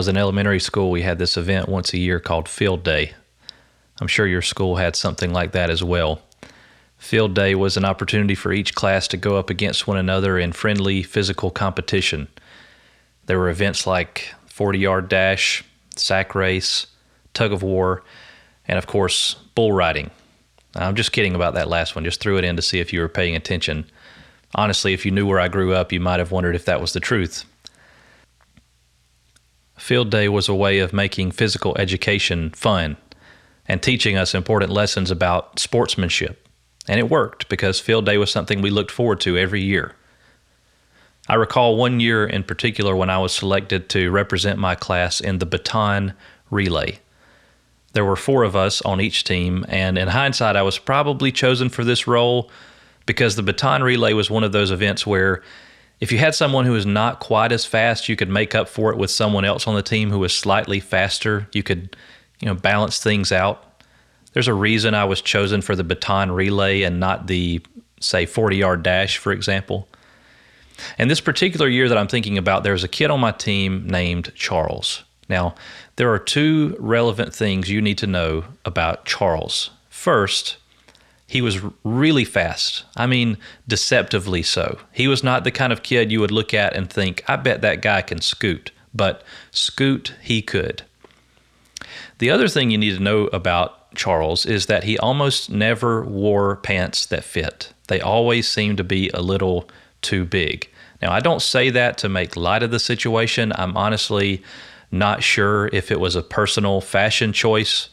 Was in elementary school, we had this event once a year called Field Day. I'm sure your school had something like that as well. Field Day was an opportunity for each class to go up against one another in friendly physical competition. There were events like 40 yard dash, sack race, tug of war, and of course, bull riding. I'm just kidding about that last one, just threw it in to see if you were paying attention. Honestly, if you knew where I grew up, you might have wondered if that was the truth. Field Day was a way of making physical education fun and teaching us important lessons about sportsmanship. And it worked because Field Day was something we looked forward to every year. I recall one year in particular when I was selected to represent my class in the baton relay. There were four of us on each team, and in hindsight, I was probably chosen for this role because the baton relay was one of those events where if you had someone who was not quite as fast, you could make up for it with someone else on the team who was slightly faster. You could, you know, balance things out. There's a reason I was chosen for the baton relay and not the say 40 yard dash, for example. And this particular year that I'm thinking about, there's a kid on my team named Charles. Now, there are two relevant things you need to know about Charles. First, he was really fast. I mean, deceptively so. He was not the kind of kid you would look at and think, I bet that guy can scoot. But scoot, he could. The other thing you need to know about Charles is that he almost never wore pants that fit, they always seemed to be a little too big. Now, I don't say that to make light of the situation. I'm honestly not sure if it was a personal fashion choice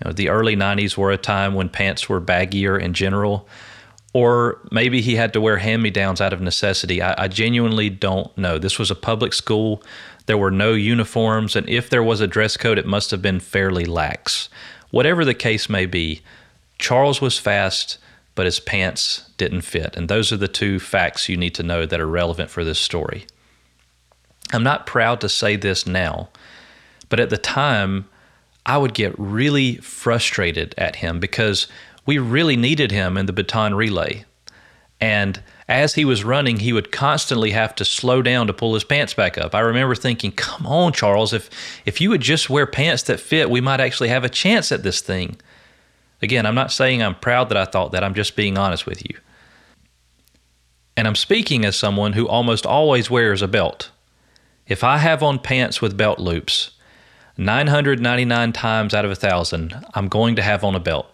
you know, the early 90s were a time when pants were baggier in general, or maybe he had to wear hand me downs out of necessity. I, I, genuinely don't know. This was a public school, there were no uniforms, and if there was a dress code, it must have been fairly lax. Whatever the case may be, Charles was fast, but his pants didn't fit. And those are the two facts you need to know that are relevant for this story. I'm not proud to say this now, but at the time, I would get really frustrated at him because we really needed him in the baton relay. And as he was running, he would constantly have to slow down to pull his pants back up. I remember thinking, "Come on, Charles, if if you would just wear pants that fit, we might actually have a chance at this thing." Again, I'm not saying I'm proud that I thought that. I'm just being honest with you. And I'm speaking as someone who almost always wears a belt. If I have on pants with belt loops, 999 times out of a thousand, I'm going to have on a belt.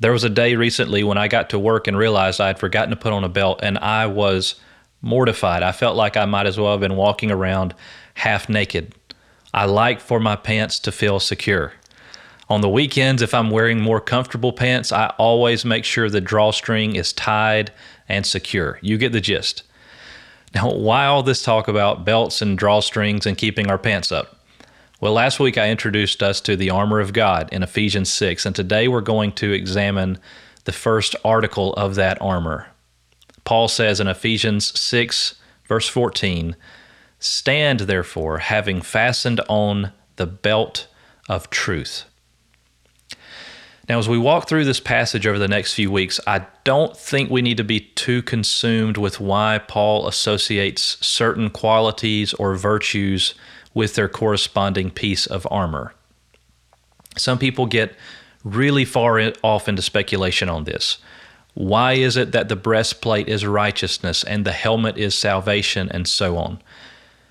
There was a day recently when I got to work and realized I had forgotten to put on a belt, and I was mortified. I felt like I might as well have been walking around half naked. I like for my pants to feel secure. On the weekends, if I'm wearing more comfortable pants, I always make sure the drawstring is tied and secure. You get the gist. Now, why all this talk about belts and drawstrings and keeping our pants up? Well, last week I introduced us to the armor of God in Ephesians 6, and today we're going to examine the first article of that armor. Paul says in Ephesians 6, verse 14, Stand therefore, having fastened on the belt of truth. Now, as we walk through this passage over the next few weeks, I don't think we need to be too consumed with why Paul associates certain qualities or virtues with their corresponding piece of armor. Some people get really far off into speculation on this. Why is it that the breastplate is righteousness and the helmet is salvation and so on?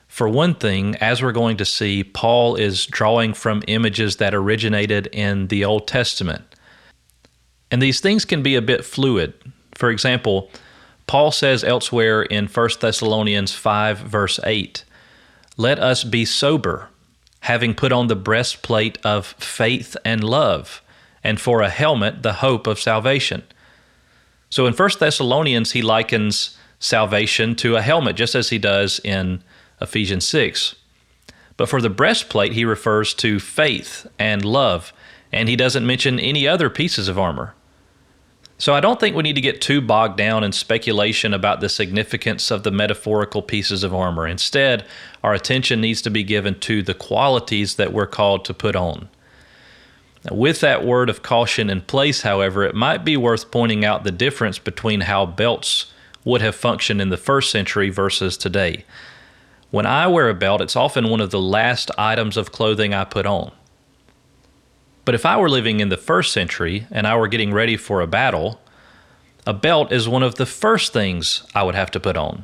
For one thing, as we're going to see, Paul is drawing from images that originated in the Old Testament. And these things can be a bit fluid. For example, Paul says elsewhere in 1 Thessalonians 5, verse 8, let us be sober, having put on the breastplate of faith and love, and for a helmet, the hope of salvation. So in 1 Thessalonians, he likens salvation to a helmet, just as he does in Ephesians 6. But for the breastplate, he refers to faith and love, and he doesn't mention any other pieces of armor. So I don't think we need to get too bogged down in speculation about the significance of the metaphorical pieces of armor. Instead, our attention needs to be given to the qualities that we're called to put on. With that word of caution in place, however, it might be worth pointing out the difference between how belts would have functioned in the first century versus today. When I wear a belt, it's often one of the last items of clothing I put on. But if I were living in the first century and I were getting ready for a battle, a belt is one of the first things I would have to put on.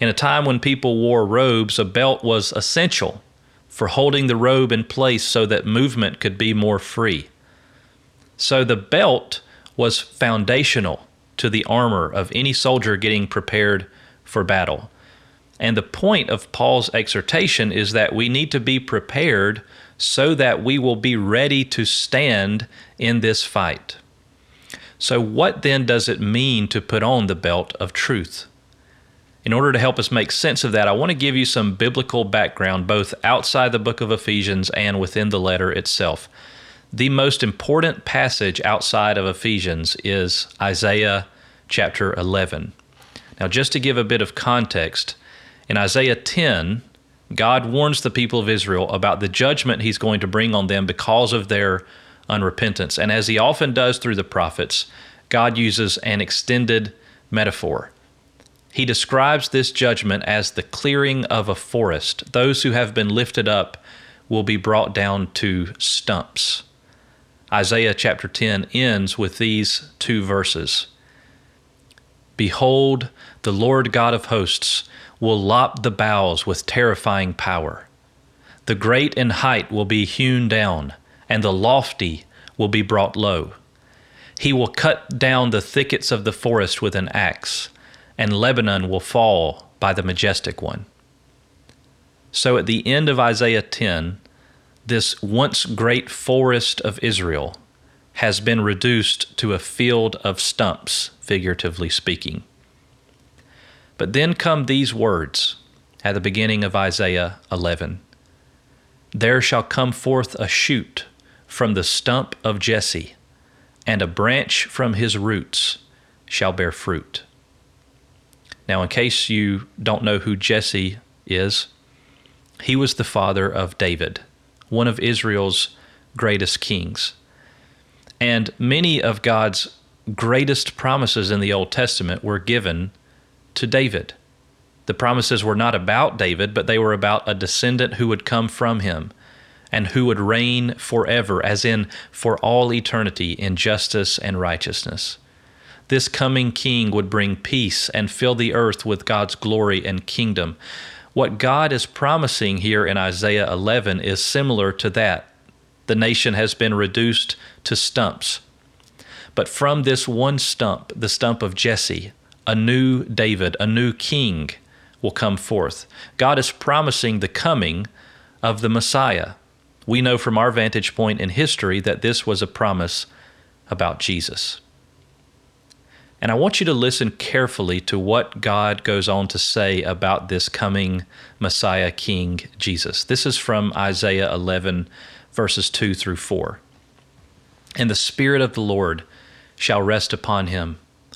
In a time when people wore robes, a belt was essential for holding the robe in place so that movement could be more free. So the belt was foundational to the armor of any soldier getting prepared for battle. And the point of Paul's exhortation is that we need to be prepared so that we will be ready to stand in this fight. So, what then does it mean to put on the belt of truth? In order to help us make sense of that, I want to give you some biblical background both outside the book of Ephesians and within the letter itself. The most important passage outside of Ephesians is Isaiah chapter 11. Now, just to give a bit of context, in Isaiah 10, God warns the people of Israel about the judgment he's going to bring on them because of their unrepentance. And as he often does through the prophets, God uses an extended metaphor. He describes this judgment as the clearing of a forest. Those who have been lifted up will be brought down to stumps. Isaiah chapter 10 ends with these two verses Behold, the Lord God of hosts will lop the boughs with terrifying power. The great in height will be hewn down, and the lofty will be brought low. He will cut down the thickets of the forest with an axe and Lebanon will fall by the majestic one. So at the end of Isaiah 10, this once great forest of Israel has been reduced to a field of stumps, figuratively speaking. But then come these words at the beginning of Isaiah 11 There shall come forth a shoot from the stump of Jesse, and a branch from his roots shall bear fruit. Now, in case you don't know who Jesse is, he was the father of David, one of Israel's greatest kings. And many of God's greatest promises in the Old Testament were given to David. The promises were not about David, but they were about a descendant who would come from him and who would reign forever, as in for all eternity, in justice and righteousness this coming king would bring peace and fill the earth with God's glory and kingdom. What God is promising here in Isaiah 11 is similar to that. The nation has been reduced to stumps. But from this one stump, the stump of Jesse, a new David, a new king will come forth. God is promising the coming of the Messiah. We know from our vantage point in history that this was a promise about Jesus. And I want you to listen carefully to what God goes on to say about this coming Messiah King Jesus. This is from Isaiah 11, verses 2 through 4. And the Spirit of the Lord shall rest upon him,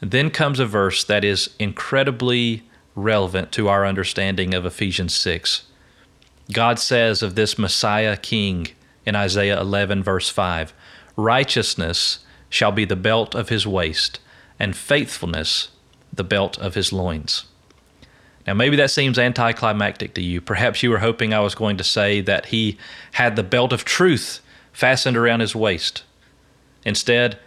Then comes a verse that is incredibly relevant to our understanding of Ephesians 6. God says of this Messiah King, in Isaiah 11, verse 5 Righteousness shall be the belt of his waist, and faithfulness the belt of his loins. Now, maybe that seems anticlimactic to you. Perhaps you were hoping I was going to say that he had the belt of truth fastened around his waist. Instead,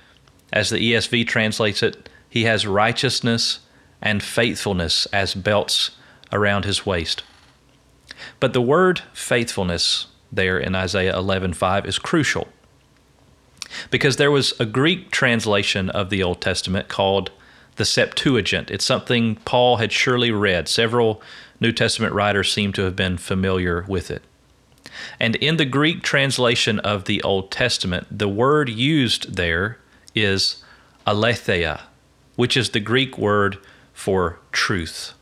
as the ESV translates it, he has righteousness and faithfulness as belts around his waist. But the word faithfulness there in Isaiah 11:5 is crucial. Because there was a Greek translation of the Old Testament called the Septuagint. It's something Paul had surely read. Several New Testament writers seem to have been familiar with it. And in the Greek translation of the Old Testament, the word used there is aletheia, which is the Greek word for truth.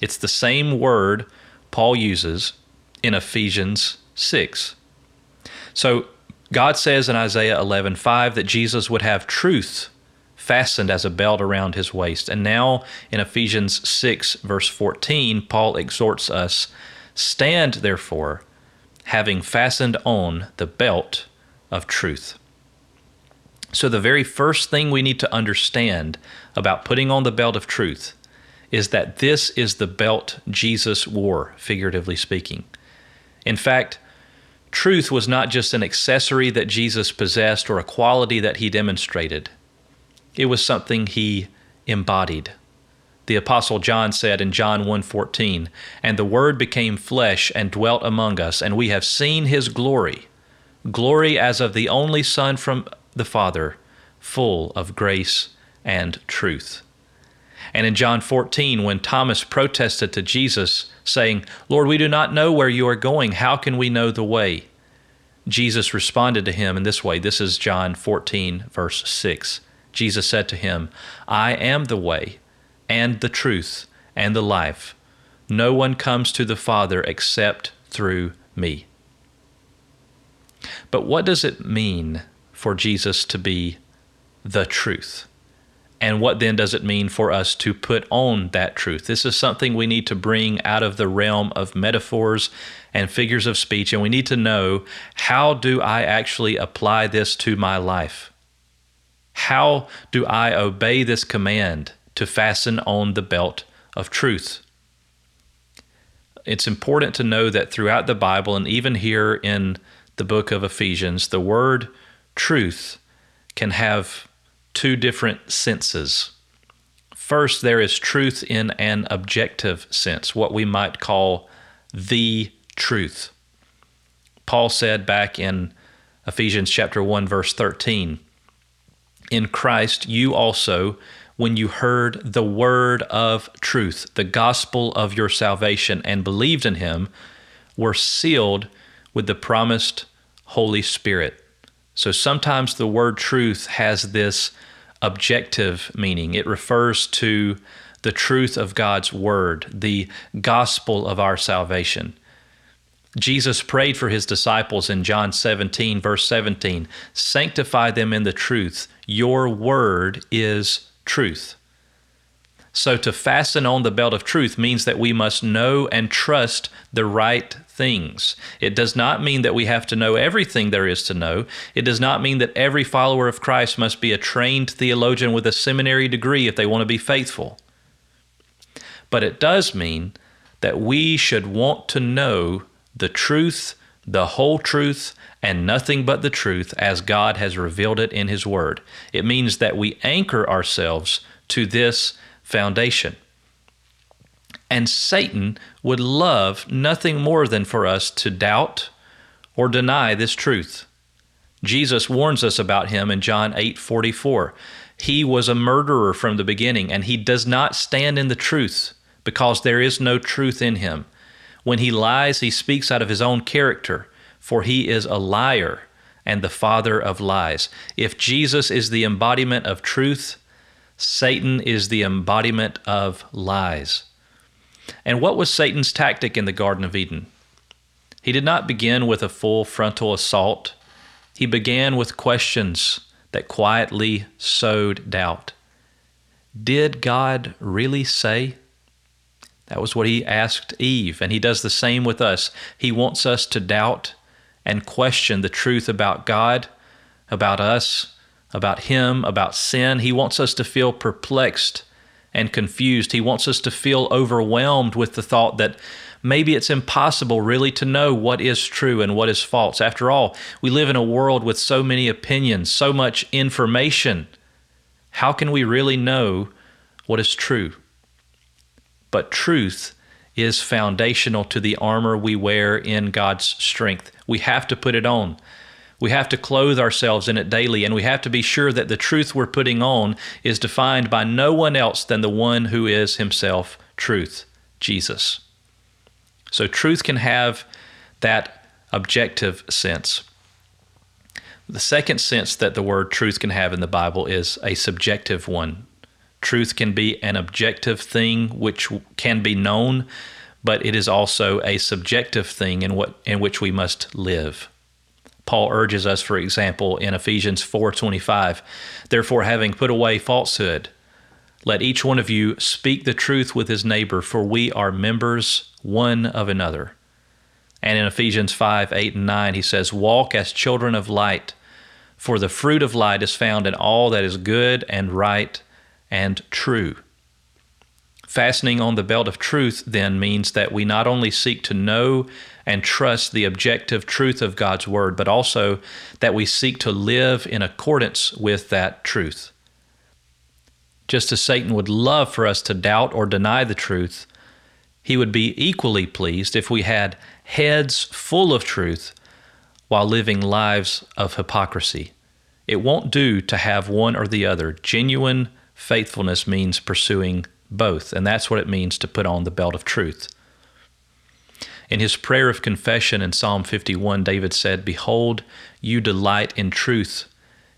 It's the same word Paul uses in Ephesians 6. So God says in Isaiah 11:5 that Jesus would have truth fastened as a belt around his waist. And now in Ephesians 6 verse 14, Paul exhorts us, "Stand therefore, having fastened on the belt of truth." So the very first thing we need to understand about putting on the belt of truth is that this is the belt Jesus wore, figuratively speaking. In fact, truth was not just an accessory that Jesus possessed or a quality that he demonstrated. It was something he embodied. The apostle John said in John 1:14, "And the word became flesh and dwelt among us, and we have seen his glory, glory as of the only son from the Father, full of grace and truth." And in John 14, when Thomas protested to Jesus, saying, Lord, we do not know where you are going. How can we know the way? Jesus responded to him in this way. This is John 14, verse 6. Jesus said to him, I am the way, and the truth, and the life. No one comes to the Father except through me. But what does it mean for Jesus to be the truth? And what then does it mean for us to put on that truth? This is something we need to bring out of the realm of metaphors and figures of speech, and we need to know how do I actually apply this to my life? How do I obey this command to fasten on the belt of truth? It's important to know that throughout the Bible, and even here in the book of Ephesians, the word truth can have two different senses. First, there is truth in an objective sense, what we might call the truth. Paul said back in Ephesians chapter 1 verse 13, in Christ you also when you heard the word of truth, the gospel of your salvation and believed in him, were sealed with the promised Holy Spirit so sometimes the word truth has this objective meaning. It refers to the truth of God's word, the gospel of our salvation. Jesus prayed for his disciples in John 17, verse 17 Sanctify them in the truth. Your word is truth. So, to fasten on the belt of truth means that we must know and trust the right things. It does not mean that we have to know everything there is to know. It does not mean that every follower of Christ must be a trained theologian with a seminary degree if they want to be faithful. But it does mean that we should want to know the truth, the whole truth, and nothing but the truth as God has revealed it in His Word. It means that we anchor ourselves to this foundation. And Satan would love nothing more than for us to doubt or deny this truth. Jesus warns us about him in John 8 44. He was a murderer from the beginning, and he does not stand in the truth because there is no truth in him. When he lies, he speaks out of his own character, for he is a liar and the father of lies. If Jesus is the embodiment of truth, Satan is the embodiment of lies. And what was Satan's tactic in the Garden of Eden? He did not begin with a full frontal assault. He began with questions that quietly sowed doubt. Did God really say? That was what he asked Eve, and he does the same with us. He wants us to doubt and question the truth about God, about us, about Him, about sin. He wants us to feel perplexed and confused. He wants us to feel overwhelmed with the thought that maybe it's impossible really to know what is true and what is false. After all, we live in a world with so many opinions, so much information. How can we really know what is true? But truth is foundational to the armor we wear in God's strength. We have to put it on. We have to clothe ourselves in it daily, and we have to be sure that the truth we're putting on is defined by no one else than the one who is himself truth, Jesus. So, truth can have that objective sense. The second sense that the word truth can have in the Bible is a subjective one. Truth can be an objective thing which can be known but it is also a subjective thing in what in which we must live. Paul urges us, for example, in Ephesians 4:25, therefore having put away falsehood, let each one of you speak the truth with his neighbor, for we are members one of another. And in Ephesians 5 8 and 9, he says, Walk as children of light, for the fruit of light is found in all that is good and right and true. Fastening on the belt of truth then means that we not only seek to know and trust the objective truth of God's Word, but also that we seek to live in accordance with that truth. Just as Satan would love for us to doubt or deny the truth, he would be equally pleased if we had heads full of truth while living lives of hypocrisy. It won't do to have one or the other. Genuine faithfulness means pursuing both, and that's what it means to put on the belt of truth. In his prayer of confession in Psalm 51, David said, Behold, you delight in truth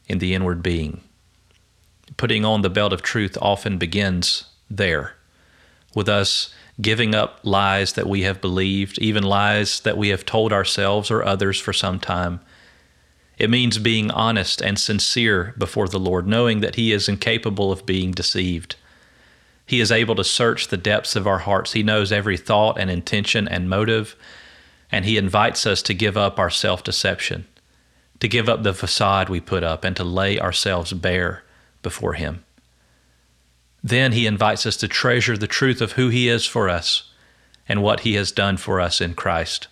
in the inward being. Putting on the belt of truth often begins there, with us giving up lies that we have believed, even lies that we have told ourselves or others for some time. It means being honest and sincere before the Lord, knowing that He is incapable of being deceived. He is able to search the depths of our hearts. He knows every thought and intention and motive, and He invites us to give up our self deception, to give up the facade we put up, and to lay ourselves bare before Him. Then He invites us to treasure the truth of who He is for us and what He has done for us in Christ.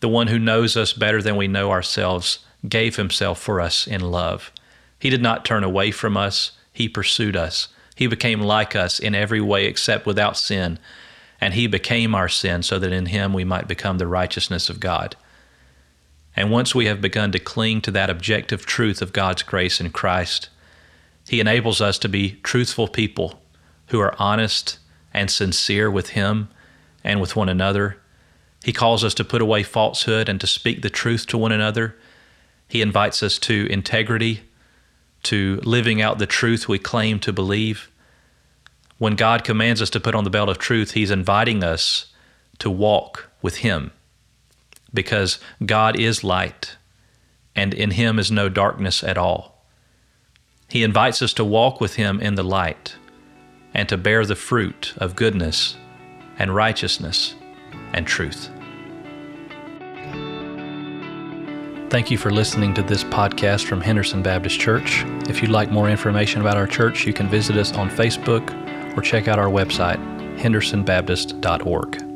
The one who knows us better than we know ourselves gave Himself for us in love. He did not turn away from us, He pursued us he became like us in every way except without sin, and He became our sin so that in Him we might become the righteousness of God. And once we have begun to cling to that objective truth of God's grace in Christ, He enables us to be truthful people who are honest and sincere with Him and with one another. He calls us to put away falsehood and to speak the truth to one another. He invites us to integrity to living out the truth we claim to believe. When God commands us to put on the belt of truth, He's inviting us to walk with Him because God is light and in Him is no darkness at all. He invites us to walk with Him in the light and to bear the fruit of goodness and righteousness and truth. Thank you for listening to this podcast from Henderson Baptist Church. If you'd like more information about our church, you can visit us on Facebook or check out our website, hendersonbaptist.org.